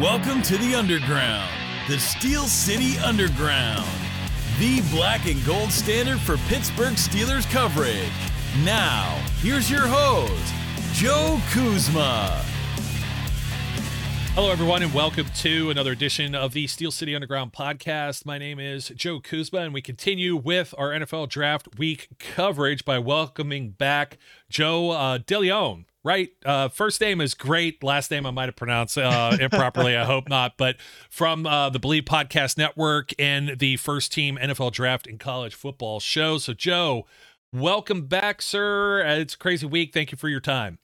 Welcome to the Underground, the Steel City Underground, the black and gold standard for Pittsburgh Steelers coverage. Now, here's your host, Joe Kuzma. Hello, everyone, and welcome to another edition of the Steel City Underground podcast. My name is Joe Kuzma, and we continue with our NFL Draft Week coverage by welcoming back Joe uh, DeLeone. Right, uh, first name is great. Last name I might have pronounced uh, improperly. I hope not. But from uh, the Bleav Podcast Network and the First Team NFL Draft and College Football Show. So, Joe, welcome back, sir. Uh, it's a crazy week. Thank you for your time.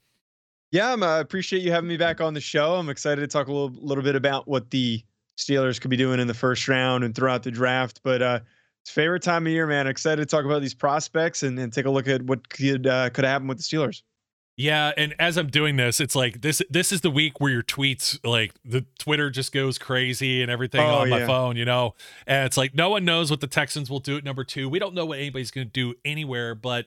Yeah, I uh, appreciate you having me back on the show. I'm excited to talk a little, little bit about what the Steelers could be doing in the first round and throughout the draft. But uh, it's favorite time of year, man. Excited to talk about these prospects and, and take a look at what could uh, could happen with the Steelers. Yeah, and as I'm doing this, it's like this this is the week where your tweets like the Twitter just goes crazy and everything oh, on my phone, you know. And it's like no one knows what the Texans will do at number 2. We don't know what anybody's going to do anywhere, but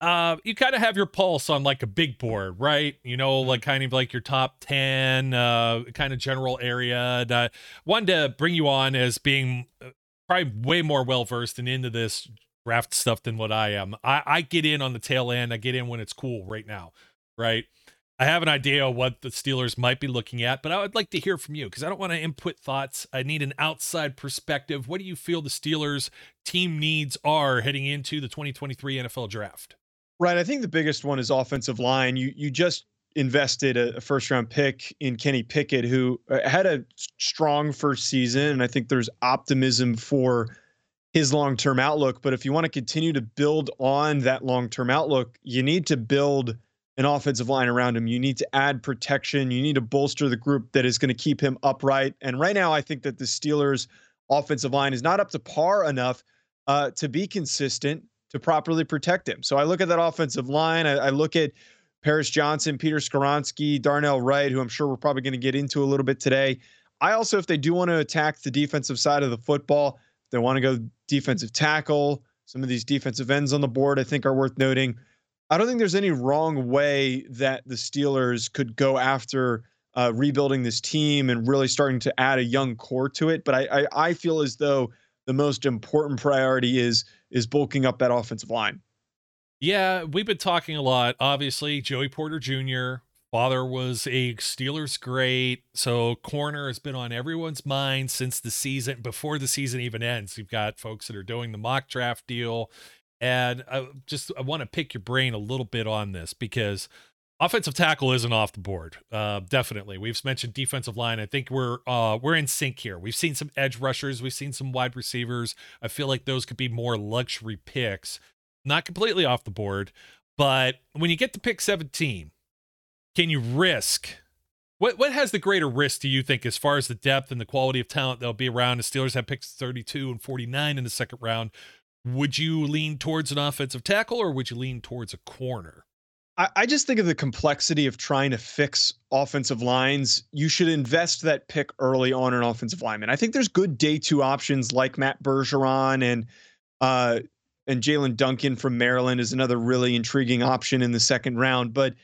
uh, you kind of have your pulse on like a big board, right? You know, like mm-hmm. kind of like your top 10 uh, kind of general area. And, uh, wanted to bring you on as being uh, probably way more well versed and into this draft stuff than what I am. I, I get in on the tail end, I get in when it's cool right now, right? I have an idea of what the Steelers might be looking at, but I would like to hear from you because I don't want to input thoughts. I need an outside perspective. What do you feel the Steelers team needs are heading into the 2023 NFL draft? Right. I think the biggest one is offensive line. You you just invested a, first round pick in Kenny Pickett, who uh, had a strong first season, and I think there's optimism for his long term outlook. But if you want to continue to build on that long term outlook, you need to build an offensive line around him. You need to add protection. You need to bolster the group that is going to keep him upright. And right now, I think that the Steelers' offensive line is not up to par enough uh, to be consistent to properly protect him. So I look at that offensive line. I, I look at Paris Johnson, Peter Skoronski, Darnell Wright, who I'm sure we're probably going to get into a little bit today. I also, if they do want to attack the defensive side of the football, they want to go defensive tackle. Some of these defensive ends on the board, I think, are worth noting. I don't think there's any wrong way that the Steelers could go after uh, rebuilding this team and really starting to add a young core to it. But I, I, I feel as though the most important priority is is bulking up that offensive line. Yeah, we've been talking a lot. Obviously, Joey Porter Jr. Father was a Steelers great, so corner has been on everyone's mind since the season before the season even ends. You've got folks that are doing the mock draft deal, and I just I want to pick your brain a little bit on this because offensive tackle isn't off the board. Uh, definitely, we've mentioned defensive line. I think we're uh, we're in sync here. We've seen some edge rushers, we've seen some wide receivers. I feel like those could be more luxury picks, not completely off the board. But when you get to pick 17, can you risk? What what has the greater risk do you think as far as the depth and the quality of talent that'll be around? The Steelers have picks 32 and 49 in the second round. Would you lean towards an offensive tackle or would you lean towards a corner? I, I just think of the complexity of trying to fix offensive lines. You should invest that pick early on an offensive lineman. I think there's good day two options like Matt Bergeron and uh, and Jaelyn Duncan from Maryland is another really intriguing option in the second round. But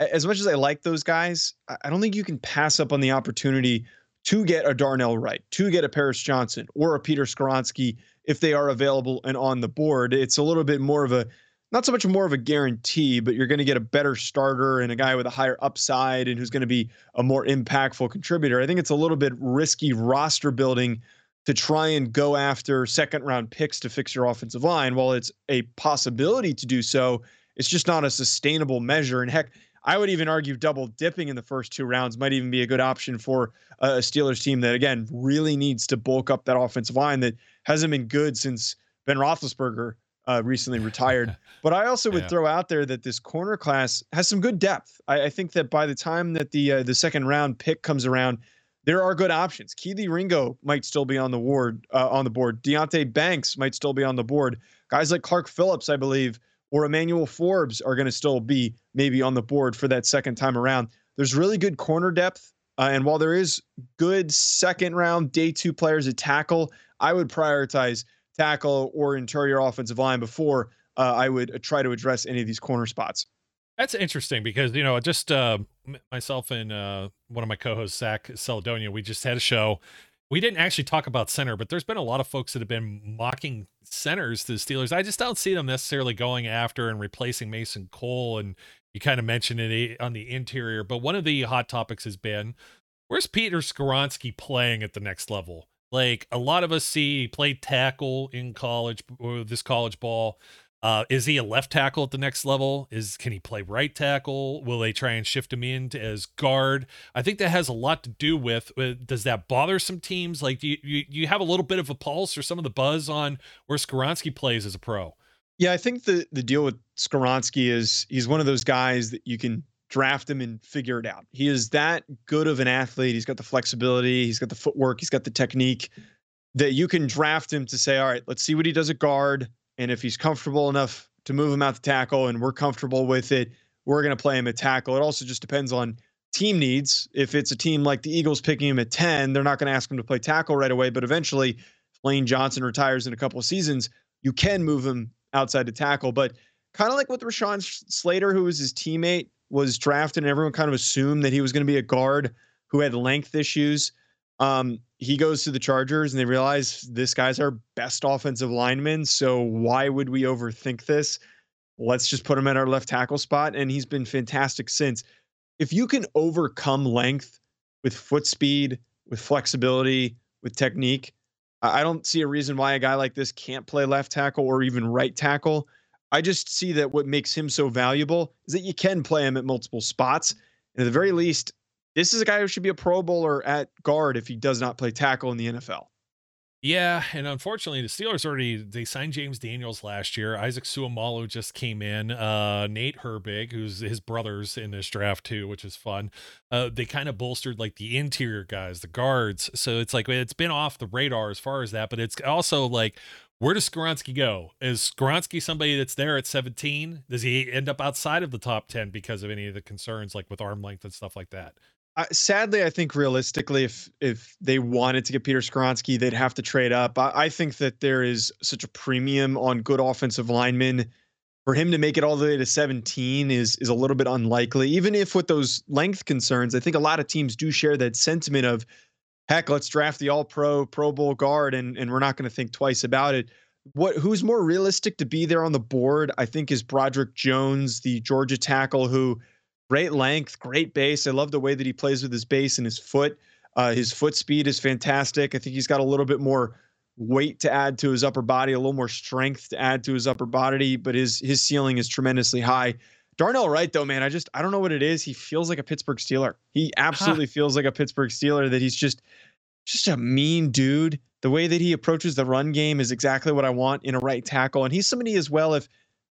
as much as I like those guys, I don't think you can pass up on the opportunity to get a Darnell Wright, to get a Paris Johnson or a Peter Skoronski if they are available and on the board. It's a little bit more of a not so much more of a guarantee, but you're going to get a better starter and a guy with a higher upside and who's going to be a more impactful contributor. I think it's a little bit risky roster building to try and go after second round picks to fix your offensive line. While it's a possibility to do so, it's just not a sustainable measure. And heck, I would even argue double dipping in the first two rounds might even be a good option for a Steelers team that, again, really needs to bulk up that offensive line that hasn't been good since Ben Roethlisberger uh, recently retired. But I also would yeah. throw out there that this corner class has some good depth. I, I think that by the time that the uh, the second round pick comes around, there are good options. Kelee Ringo might still be on the board. Uh, on the board, Deonte Banks might still be on the board. Guys like Clark Phillips, I believe, or Emmanuel Forbes are going to still be maybe on the board for that second time around. There's really good corner depth. Uh, and while there is good second round day two players at tackle, I would prioritize tackle or interior offensive line before uh, I would uh, try to address any of these corner spots. That's interesting because you know just uh, myself and uh, one of my co-hosts Zach Celedonia, we just had a show. We didn't actually talk about center, but there's been a lot of folks that have been mocking centers to the Steelers. I just don't see them necessarily going after and replacing Mason Cole. And you kind of mentioned it eh, on the interior, but one of the hot topics has been where's Peter Skoronski playing at the next level? Like a lot of us see he played tackle in college or this college ball. Uh, is he a left tackle at the next level? Is can he play right tackle? Will they try and shift him in as guard? I think that has a lot to do with. with does that bother some teams? Like, do you, you, you have a little bit of a pulse or some of the buzz on where Skoronski plays as a pro? Yeah, I think the the deal with Skoronski is he's one of those guys that you can draft him and figure it out. He is that good of an athlete. He's got the flexibility, he's got the footwork, he's got the technique that you can draft him to say, all right, let's see what he does at guard. And if he's comfortable enough to move him out to tackle and we're comfortable with it, we're going to play him at tackle. It also just depends on team needs. If it's a team like the Eagles picking him at 10, they're not going to ask him to play tackle right away. But eventually, if Lane Johnson retires in a couple of seasons, you can move him outside to tackle. But kind of like with Rashawn Slater, who was his teammate, was drafted and everyone kind of assumed that he was going to be a guard who had length issues. Um, he goes to the Chargers and they realize this guy's our best offensive lineman. So why would we overthink this? Let's just put him at our left tackle spot. And he's been fantastic since. If you can overcome length with foot speed, with flexibility, with technique, I don't see a reason why a guy like this can't play left tackle or even right tackle. I just see that what makes him so valuable is that you can play him at multiple spots. And at the very least, this is a guy who should be a Pro Bowler at guard if he does not play tackle in the NFL. Yeah, and unfortunately, the Steelers already they signed James Daniels last year. Isaac Seumalo just came in. Uh, Nate Herbig, who's his brothers in this draft too, which is fun. Uh, they kind of bolstered like the interior guys, the guards. So it's like it's been off the radar as far as that, but it's also like where does Skoronski go? Is Skoronski somebody that's there at 17? Does he end up outside of the top 10 because of any of the concerns like with arm length and stuff like that? Sadly, I think realistically, if if they wanted to get Peter Skoronski, they'd have to trade up. I, I, think that there is such a premium on good offensive linemen. For him to make it all the way to 17 is is a little bit unlikely. Even if with those length concerns, I think a lot of teams do share that sentiment of heck, let's draft the all pro Pro Bowl guard and and we're not going to think twice about it. What who's more realistic to be there on the board, I think, is Broderick Jones, the Georgia tackle, who great length, great base. I love the way that he plays with his base and his foot. Uh, his foot speed is fantastic. I think he's got a little bit more weight to add to his upper body, a little more strength to add to his upper body, but his his ceiling is tremendously high. Darnell Wright, though, man, I just I don't know what it is. He feels like a Pittsburgh Steeler. He absolutely huh. feels like a Pittsburgh Steeler. That he's just just a mean dude. The way that he approaches the run game is exactly what I want in a right tackle. And he's somebody as well. If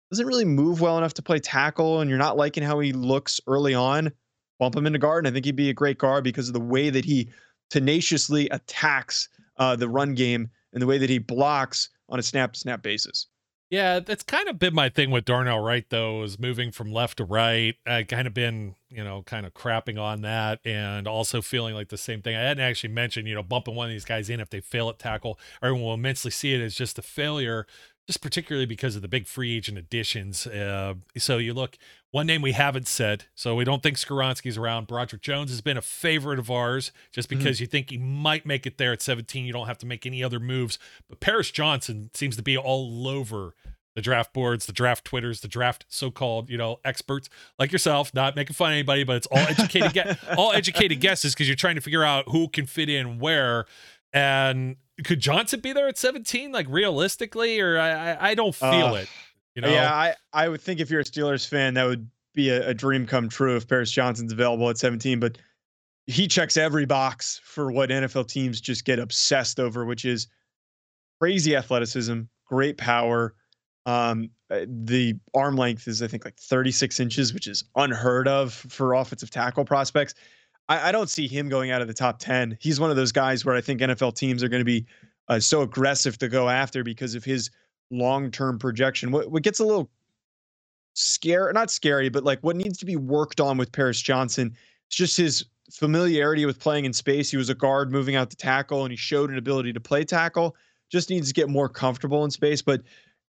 doesn't really move well enough to play tackle, and you're not liking how he looks early on, bump him into guard. And I think he'd be a great guard because of the way that he tenaciously attacks uh, the run game and the way that he blocks on a snap to snap basis. Yeah, that's kind of been my thing with Darnell Wright, though, is moving from left to right. I kind of been, you know, kind of crapping on that and also feeling like the same thing. I hadn't actually mentioned, you know, bumping one of these guys in if they fail at tackle. Everyone will immensely see it as just a failure just particularly because of the big free agent additions. Uh, so you look, one name we haven't said, so we don't think Skoronski's around. Broderick Jones has been a favorite of ours just mm-hmm. because mm-hmm. you think he might make it there at 17. You don't have to make any other moves. But Paris Johnson seems to be all over the draft boards, the draft Twitters, the draft so-called, you know, experts like yourself, not making fun of anybody, but it's all educated all educated guesses because you're trying to figure out who can fit in where. And could Johnson be there at 17? Like realistically, or I I, don't feel uh, it. You know? Yeah, I I would think if you're a Steelers fan, that would be a, a dream come true if Paris Johnson's available at 17. But he checks every box for what NFL teams just get obsessed over, which is crazy athleticism, great power. Um, uh, the arm length is, I think, like 36 inches, which is unheard of for offensive tackle prospects. I, I, don't see him going out of the top 10. He's one of those guys where I think NFL teams are going to be uh, so aggressive to go after because of his long term projection. What, what gets a little scary, not scary, but like what needs to be worked on with Paris Johnson is just his familiarity with playing in space. He was a guard moving out to tackle and he showed an ability to play tackle. Just needs to get more comfortable in space. But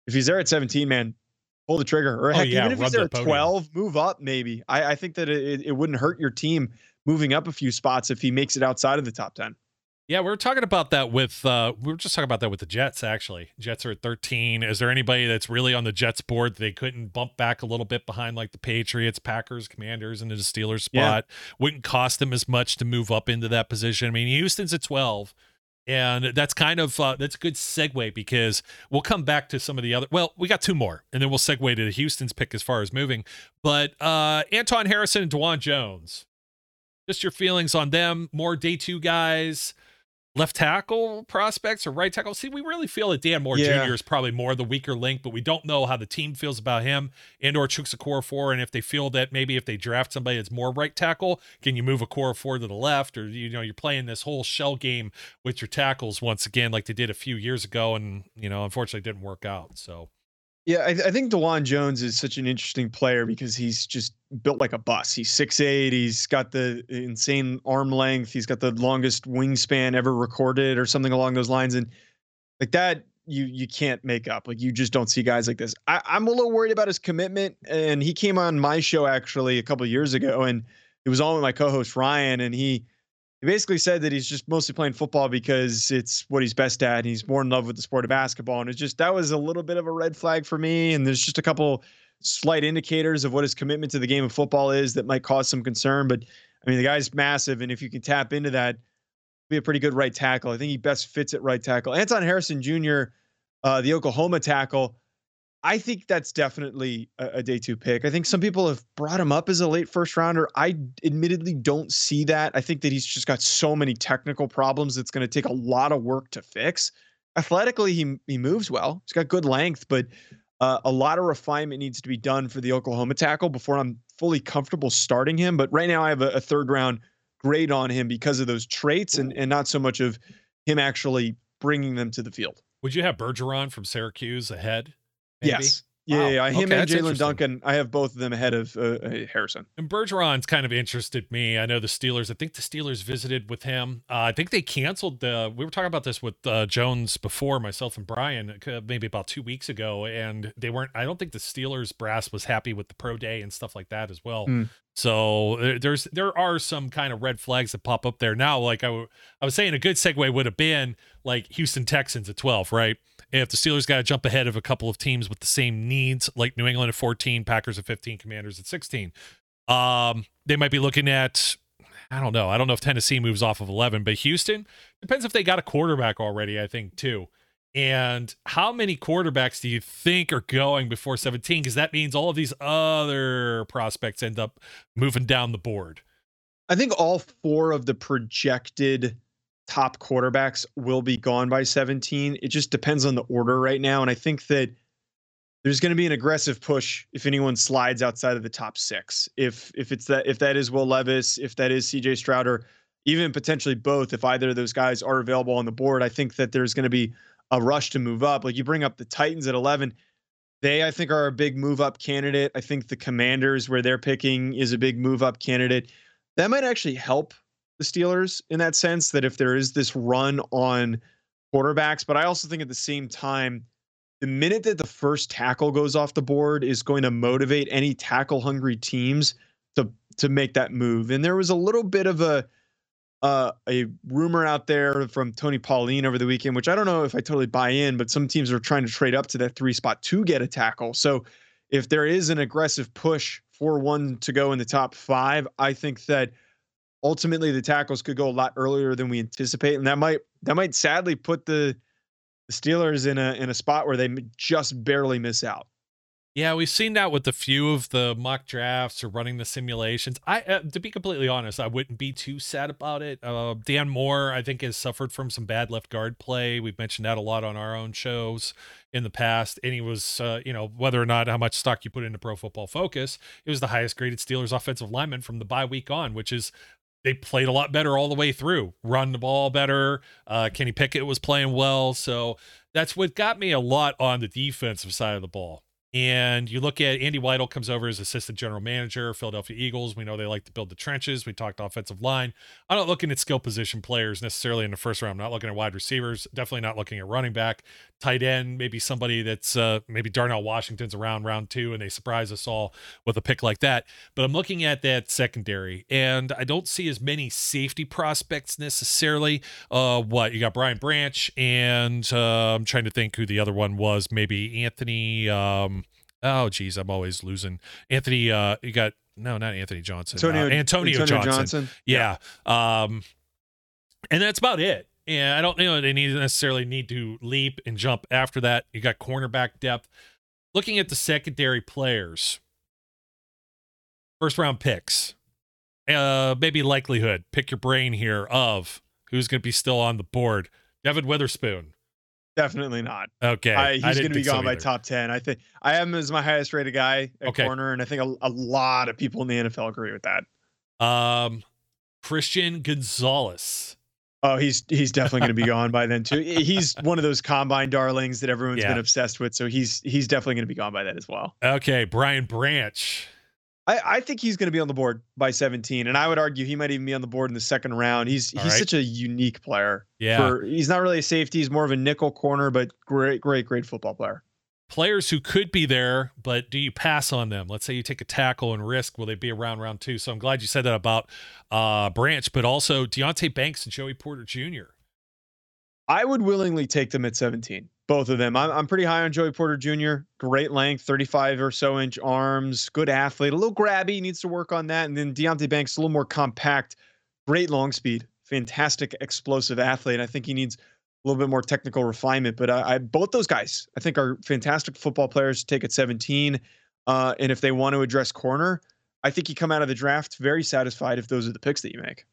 if he's there at 17, man, pull the trigger. Or oh, heck, oh, yeah, even if he's there at 12, move up maybe. I, I think that it, it wouldn't hurt your team moving up a few spots if he makes it outside of the top 10. Yeah, we were talking about that with uh we were just talking about that with the Jets actually. Jets are at 13. Is there anybody that's really on the Jets board they couldn't bump back a little bit behind like the Patriots, Packers, Commanders into the Steelers spot? Yeah. Wouldn't cost them as much to move up into that position. I mean, Houston's at 12. And that's kind of uh, that's a good segue because we'll come back to some of the other. Well, we got two more, and then we'll segue to the Houston's pick as far as moving. But uh, Anton Harrison and Dawand Jones, just your feelings on them. More day two guys left tackle prospects or right tackle. See, we really feel that Dan Moore yeah. Jr. is probably more the weaker link, but we don't know how the team feels about him and or Chukwueze four. And if they feel that maybe if they draft somebody that's more right tackle, can you move Okorafor to the left? Or you know, you're playing this whole shell game with your tackles once again, like they did a few years ago, and you know, unfortunately didn't work out. So yeah, I, I, think Dawand Jones is such an interesting player because he's just built like a bus. He's six eight. He's got the insane arm length. He's got the longest wingspan ever recorded, or something along those lines. And like that, you you can't make up. Like you just don't see guys like this. I, I'm a little worried about his commitment. And he came on my show actually a couple years ago, and it was all with my co-host Ryan, and he he basically said that he's just mostly playing football because it's what he's best at. And he's more in love with the sport of basketball. And it's just that was a little bit of a red flag for me. And there's just a couple slight indicators of what his commitment to the game of football is that might cause some concern. But I mean, the guy's massive. And if you can tap into that, be a pretty good right tackle. I think he best fits at right tackle. Anton Harrison Jr., uh, the Oklahoma tackle, I think that's definitely a, a, day two pick. I think some people have brought him up as a late first rounder. I admittedly don't see that. I think that he's just got so many technical problems it's going to take a lot of work to fix. Athletically, he he moves well. He's got good length, but uh, a lot of refinement needs to be done for the Oklahoma tackle before I'm fully comfortable starting him. But right now, I have a, a third round grade on him because of those traits and and not so much of him actually bringing them to the field. Would you have Bergeron from Syracuse ahead? Maybe? Yes. Yeah, wow. yeah, him okay, and Jaelyn Duncan. I have both of them ahead of uh, uh, Harrison. And Bergeron's kind of interested me. I know the Steelers. I think the Steelers visited with him. Uh, I think they canceled the. We were talking about this with uh, Jones before, myself and Brian, uh, maybe about two weeks ago, and they weren't. I don't think the Steelers brass was happy with the pro day and stuff like that as well. Mm. So there's there are some kind of red flags that pop up there now. Like I, w- I was saying, a good segue would have been like Houston Texans at 12, right? If the Steelers got to jump ahead of a couple of teams with the same needs, like New England at 14, Packers at 15, Commanders at 16, um, they might be looking at, I don't know. I don't know if Tennessee moves off of 11, but Houston depends if they got a quarterback already, I think, too. And how many quarterbacks do you think are going before 17? Because that means all of these other prospects end up moving down the board. I think all four of the projected top quarterbacks will be gone by 17. It just depends on the order right now. And I think that there's going to be an aggressive push if anyone slides outside of the top six. If if it's that if that is Will Levis, if that is CJ Strouder, even potentially both, if either of those guys are available on the board, I think that there's going to be a rush to move up. Like you bring up the Titans at 11. They, I think, are a big move up candidate. I think the Commanders, where they're picking, is a big move up candidate. That might actually help the Steelers in that sense that if there is this run on quarterbacks, but I also think at the same time, the minute that the first tackle goes off the board is going to motivate any tackle hungry teams to to make that move. And there was a little bit of a uh, a rumor out there from Tony Pauline over the weekend, which I don't know if I totally buy in, but some teams are trying to trade up to that three spot to get a tackle. So if there is an aggressive push for one to go in the top five, I think that ultimately the tackles could go a lot earlier than we anticipate, and that might that might sadly put the, Steelers in a in a spot where they just barely miss out. Yeah, we've seen that with a few of the mock drafts or running the simulations. I, uh, to be completely honest, I wouldn't be too sad about it. Uh, Dan Moore, I think, has suffered from some bad left guard play. We've mentioned that a lot on our own shows in the past, and he was, uh, you know, whether or not how much stock you put into Pro Football Focus, it was the highest graded Steelers offensive lineman from the bye week on, which is they played a lot better all the way through. Run the ball better. Uh, Kenny Pickett was playing well, so that's what got me a lot on the defensive side of the ball. And you look at Andy Weidl comes over as assistant general manager, Philadelphia Eagles. We know they like to build the trenches. We talked offensive line. I'm not looking at skill position players necessarily in the first round. I'm not looking at wide receivers. Definitely not looking at running back, tight end. Maybe somebody that's uh, maybe Darnell Washington's around round two, and they surprise us all with a pick like that. But I'm looking at that secondary, and I don't see as many safety prospects necessarily. Uh, what you got, Brian Branch, and uh, I'm trying to think who the other one was. Maybe Anthony. Um, oh geez, I'm always losing. Anthony, uh, you got no, not Anthony Johnson. Antonio, uh, Antonio, Antonio Johnson. Johnson. Yeah. Um, and that's about it. Yeah, I don't you know they need necessarily need to leap and jump after that. You got cornerback depth. Looking at the secondary players, first round picks, uh, maybe likelihood. Pick your brain here of who's going to be still on the board. Devon Witherspoon. Definitely not. Okay, I, he's going to be think so gone by top 10. I think I am as my highest rated guy at Okay. corner, and I think a, a lot of people in the NFL agree with that. Um, Christian Gonzalez. Oh, he's he's definitely going to be gone by then too. He's one of those combine darlings that everyone's Yeah. been obsessed with, so he's he's definitely going to be gone by that as well. Okay, Brian Branch. I, I think he's going to be on the board by 17, and I would argue he might even be on the board in the second round. He's All he's right. such a unique player. Yeah. For, he's not really a safety. He's more of a nickel corner, but great, great, great football player. Players who could be there, but do you pass on them? Let's say you take a tackle and risk, will they be around round two? So I'm glad you said that about uh, Branch, but also Deonte Banks and Joey Porter Jr. I would willingly take them at 17, both of them. I'm, I'm pretty high on Joey Porter Jr. Great length, 35 or so inch arms, good athlete, a little grabby, needs to work on that. And then Deonte Banks, a little more compact, great long speed, fantastic explosive athlete. I think he needs a little bit more technical refinement. But I, I both those guys, I think, are fantastic football players to take at 17. Uh, and if they want to address corner, I think you come out of the draft very satisfied if those are the picks that you make.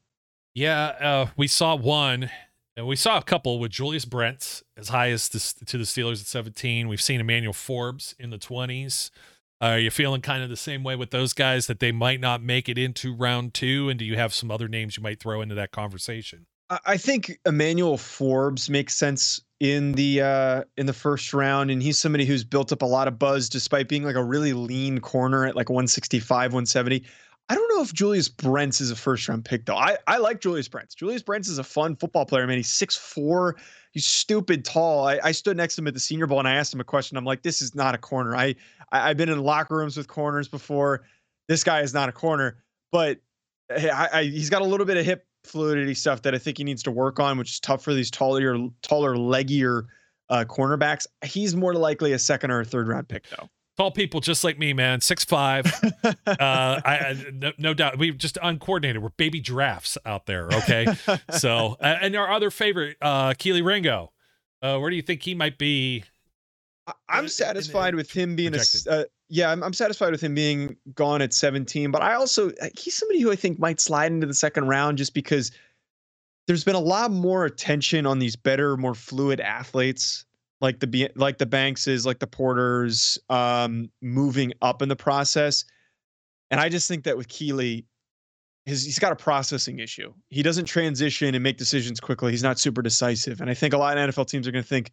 Yeah, uh, we saw one, and we saw a couple with Julius Brent as high as this, to the Steelers at 17. We've seen Emmanuel Forbes in the 20s. Are you feeling kind of the same way with those guys that they might not make it into round two? And do you have some other names you might throw into that conversation? I- I think Emmanuel Forbes makes sense in the uh in the first round and he's somebody who's built up a lot of buzz despite being like a really lean corner at like 165 170 I don't know if Julius Brents is a first round pick though. I, I like Julius Brents. Julius Brents is a fun football player, man. He's 6'4, he's stupid tall. I, I stood next to him at the senior bowl and I asked him a question. I'm like, this is not a corner. I, I I've been in locker rooms with corners before. This guy is not a corner, but I, I, he's got a little bit of hip fluidity stuff that I think he needs to work on, which is tough for these taller, taller, leggier uh, cornerbacks. He's more likely a second or a third round pick, though. Tall people just like me, man. Six five. uh, I, I no, no doubt. We just uncoordinated. We're baby giraffes out there. Okay. so, uh, and our other favorite, uh, Kelee Ringo. Uh, where do you think he might be? I- in- I'm in- satisfied with him being a projected. s- uh, yeah. I'm, I'm satisfied with him being gone at 17, but I also uh, he's somebody who I think might slide into the second round just because there's been a lot more attention on these better, more fluid athletes like the like the Bankses, like the Porters, um, moving up in the process. And I just think that with Kelee, his he's got a processing issue. He doesn't transition and make decisions quickly. He's not super decisive. And I think a lot of NFL teams are going to think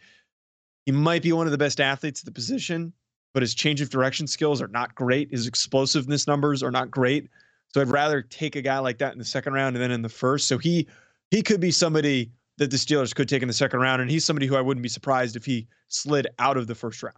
he might be one of the best athletes at the position, but his change of direction skills are not great. His explosiveness numbers are not great. So I'd rather take a guy like that in the second round and then in the first. So he he could be somebody that the Steelers could take in the second round, and he's somebody who I wouldn't be surprised if he slid out of the first round.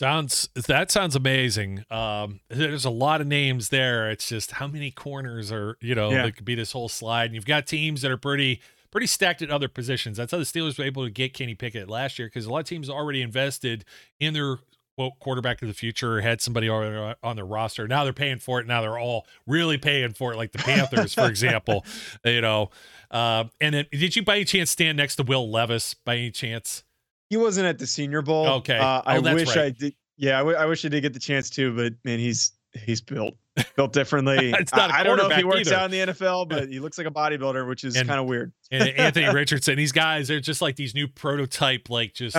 Sounds that sounds amazing. Um, there's a lot of names there. It's just how many corners are you know Yeah. that could be this whole slide. And you've got teams that are pretty pretty stacked at other positions. That's how the Steelers were able to get Kenny Pickett last year because a lot of teams already invested in their quote quarterback of the future, had somebody already on their roster. Now they're paying for it. Now they're all really paying for it, like the Panthers, for example. You know, uh, and then did you by any chance stand next to Will Levis by any chance? He wasn't at the Senior Bowl. Okay. Uh, I Oh, that's wish right. I did. Yeah, I, w- I wish I did get the chance to, but man, he's he's built built differently. It's not a I, I don't know if he works either. out in the NFL, but he looks like a bodybuilder, which is kind of weird. and Anthony Richardson. These guys, they're just like these new prototype, like just.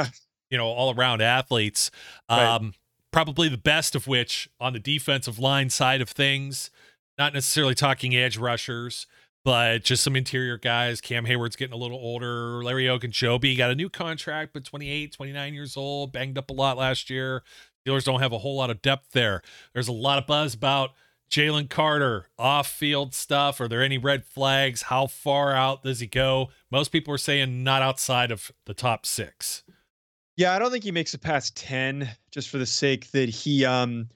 You know, all around athletes. Right. Um, probably the best of which on the defensive line side of things, not necessarily talking edge rushers, but just some interior guys. Cam Heyward's getting a little older. Larry Ogunjobi got a new contract, but 28, 29 years old, banged up a lot last year. Steelers don't have a whole lot of depth there. There's a lot of buzz about Jalen Carter, off field stuff. Are there any red flags? How far out does he go? Most people are saying not outside of the top six. Yeah, I don't think he makes it past 10 just for the sake that he um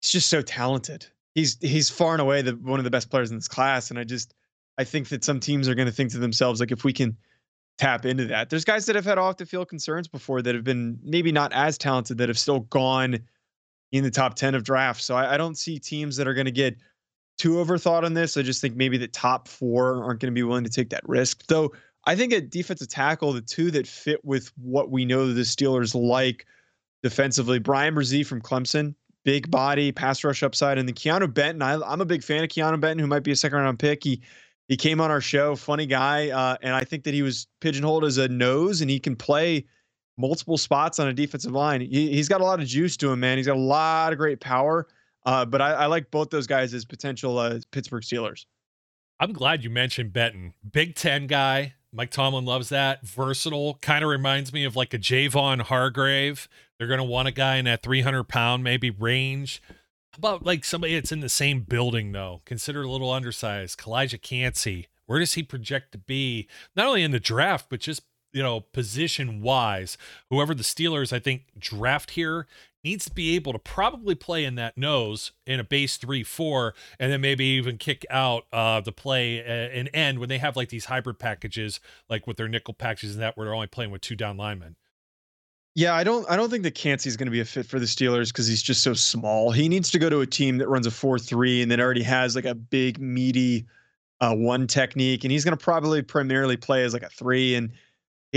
he's just so talented. He's he's far and away the one of the best players in this class. And I just I think that some teams are going to think to themselves, like, if we can tap into that. There's guys that have had off the field concerns before that have been maybe not as talented that have still gone in the top 10 of drafts. So I, I don't see teams that are going to get too overthought on this. I just think maybe the top four aren't going to be willing to take that risk. Though I think at defensive tackle, the two that fit with what we know the Steelers like defensively, Bryan Bresee from Clemson, big body, pass rush upside, and the Keanu Benton. I, am a big fan of Keanu Benton, who might be a second round pick. He he came on our show, funny guy, uh, and I think that he was pigeonholed as a nose, and he can play multiple spots on a defensive line. He, has got a lot of juice to him, man. He's got a lot of great power. Uh, but I, I, like both those guys as potential uh, Pittsburgh Steelers. I'm glad you mentioned Benton. Big Ten guy. Mike Tomlin loves that. Versatile. Kind of reminds me of like a Javon Hargrave. They're going to want a guy in that 300 pound, maybe range. How about like somebody that's in the same building, though? Consider a little undersized. Calijah Kancey. Where does he project to be? Not only in the draft, but just you know, position wise, whoever the Steelers, I think, draft here needs to be able to probably play in that nose in a base three four, and then maybe even kick out uh, the play uh, an end when they have like these hybrid packages, like with their nickel packages and that, where they're only playing with two down linemen. Yeah, I don't I don't think that Kancey is going to be a fit for the Steelers because he's just so small. He needs to go to a team that runs a four three and that already has like a big meaty uh, one technique, and he's going to probably primarily play as like a three and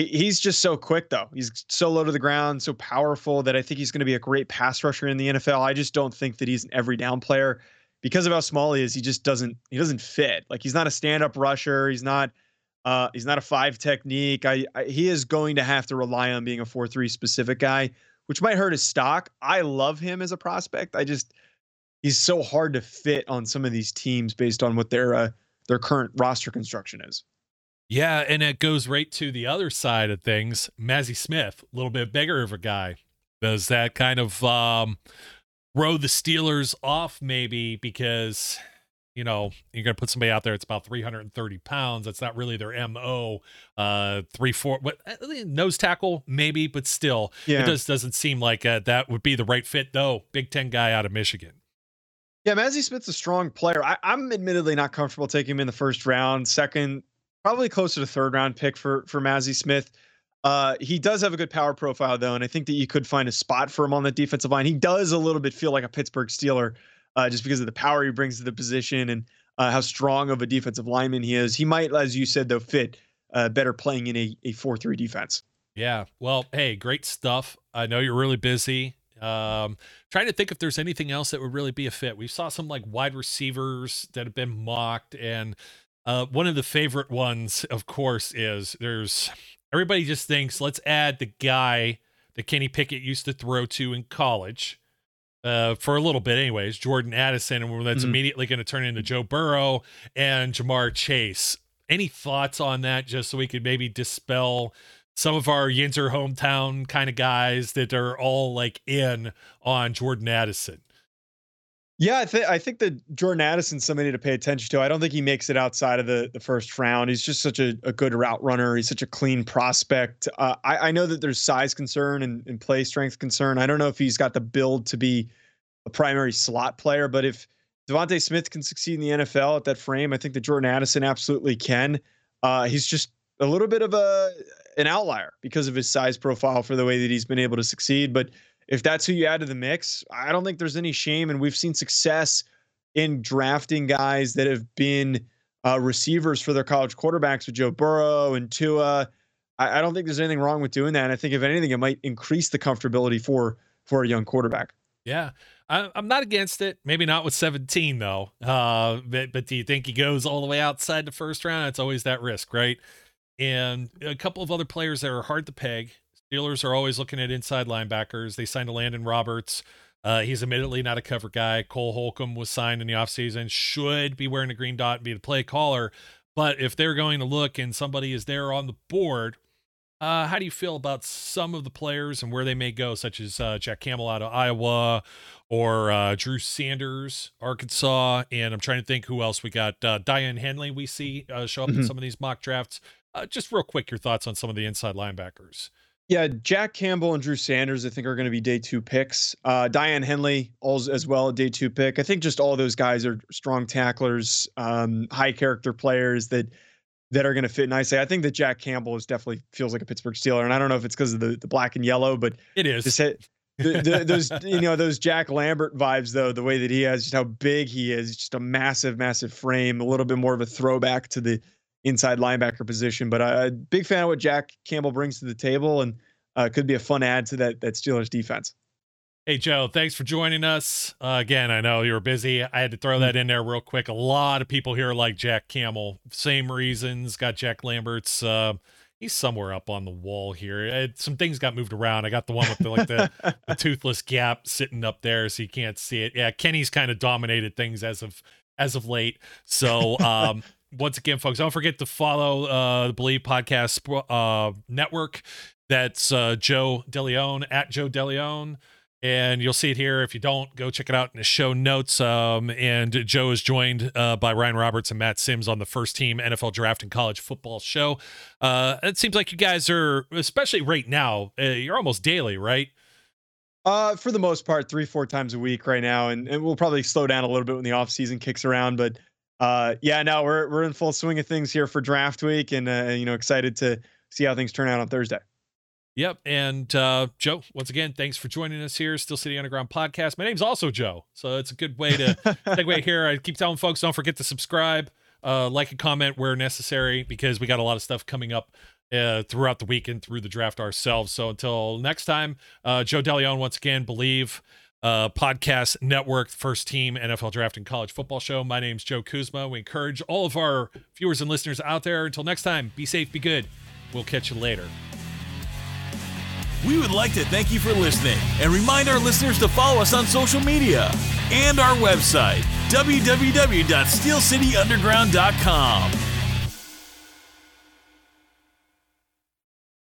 he's just so quick though. He's so low to the ground, so powerful that I think he's going to be a great pass rusher in the NFL. I just don't think that he's an every down player because of how small he is. He just doesn't he doesn't fit. Like he's not a stand up rusher. He's not uh, he's not a five technique. I, I he is going to have to rely on being a four three specific guy, which might hurt his stock. I love him as a prospect. I just he's so hard to fit on some of these teams based on what their uh, their current roster construction is. Yeah, and it goes right to the other side of things. Mazi Smith, a little bit bigger of a guy. Does that kind of um, throw the Steelers off maybe because you know you're going to put somebody out there that's about 330 pounds. That's not really their mo. Uh, three four, what uh, nose tackle maybe, but still, yeah. it just doesn't seem like uh, that would be the right fit though. Big Ten guy out of Michigan. Yeah, Mazi Smith's a strong player. I, am admittedly not comfortable taking him in the first round. Second, probably closer to third round pick for for Mazi Smith. Uh, he does have a good power profile though, and I think that you could find a spot for him on the defensive line. He does a little bit feel like a Pittsburgh Steeler, uh, just because of the power he brings to the position and uh, how strong of a defensive lineman he is. He might, as you said, though, fit uh, better playing in a a four three defense. Yeah. Well, hey, great stuff. I know you're really busy. Um, trying to think if there's anything else that would really be a fit. We saw some like wide receivers that have been mocked, and uh, one of the favorite ones, of course, is there's everybody just thinks let's add the guy that Kenny Pickett used to throw to in college. Uh, for a little bit, anyways, Jordan Addison, and that's mm-hmm. immediately going to turn into Joe Burrow and Ja'Marr Chase. Any thoughts on that, just so we could maybe dispel some of our Yinzer hometown kind of guys that are all like in on Jordan Addison? Yeah, I think I think that Jordan Addison's somebody to pay attention to. I don't think he makes it outside of the the first round. He's just such a, a good route runner. He's such a clean prospect. Uh, I, I know that there's size concern and, and play strength concern. I don't know if he's got the build to be a primary slot player, but if DeVonta Smith can succeed in the NFL at that frame, I think that Jordan Addison absolutely can. Uh, he's just a little bit of a an outlier because of his size profile for the way that he's been able to succeed, but if that's who you add to the mix, I don't think there's any shame. And we've seen success in drafting guys that have been uh, receivers for their college quarterbacks with Joe Burrow and Tua. I, I, don't think there's anything wrong with doing that. And I think if anything, it might increase the comfortability for for a young quarterback. Yeah. I, am not against it. Maybe not with 17 though. Uh, but, but do you think he goes all the way outside the first round? It's always that risk, right? And a couple of other players that are hard to peg. Steelers are always looking at inside linebackers. They signed Elandon Roberts. Uh, he's admittedly not a cover guy. Cole Holcomb was signed in the offseason, should be wearing a green dot and be the play caller. But if they're going to look and somebody is there on the board, Uh, how do you feel about some of the players and where they may go, such as uh, Jack Campbell out of Iowa or uh, Drew Sanders, Arkansas? And I'm trying to think who else we got. Uh, Daiyan Henley, we see uh, show up mm-hmm. in some of these mock drafts. Uh, just real quick, your thoughts on some of the inside linebackers. Yeah, Jack Campbell and Drew Sanders, I think, are going to be day two picks. Uh, Daiyan Henley, as well, a day two pick. I think just all those guys are strong tacklers, um, high character players that that are going to fit nicely. I think that Jack Campbell is definitely feels like a Pittsburgh Steeler, and I don't know if it's because of the, the black and yellow, but it is. Just hit, the, the, those you know those Jack Lambert vibes though, the way that he has, just how big he is, just a massive, massive frame, a little bit more of a throwback to the inside linebacker position. But a big fan of what Jack Campbell brings to the table, and uh, could be a fun add to that that Steelers defense. Hey, Joe, thanks for joining us. Uh, again, I know you were busy. I had to throw that in there real quick. A lot of people here like Jack Campbell. Same reasons. Got Jack Lambert's. Uh, he's somewhere up on the wall here. It, some things got moved around. I got the one with the, like the, the toothless gap sitting up there, so you can't see it. Yeah, Kenny's kind of dominated things as of as of late. So, um, once again, folks, don't forget to follow uh, the Bleav Podcast uh, Network. That's uh, Joe DeLeone at Joe DeLeone and you'll see it here. If you don't, go check it out in the show notes. Um, and Joe is joined uh, by Ryan Roberts and Matt Sims on the first team NFL Draft and College Football Show. Uh, it seems like you guys are, especially right now, uh, you're almost daily, right? Uh, for the most part, three, four times a week right now, and, and we'll probably slow down a little bit when the off season kicks around. But uh, yeah, now we're we're in full swing of things here for draft week, and uh, you know, excited to see how things turn out on Thursday. Yep. And uh, Joe, once again, thanks for joining us here, Steel City Underground Podcast. My name's also Joe. So it's a good way to segue here. I keep telling folks don't forget to subscribe, uh, like and comment where necessary, because we got a lot of stuff coming up uh, throughout the week and through the draft ourselves. So until next time, uh, Joe DeLeone, once again, Bleav uh, podcast network, first team NFL draft and college football show. My name's Joe Kuzma. We encourage all of our viewers and listeners out there. Until next time, be safe, be good. We'll catch you later. We would like to thank you for listening and remind our listeners to follow us on social media and our website, www.steelcityunderground.com.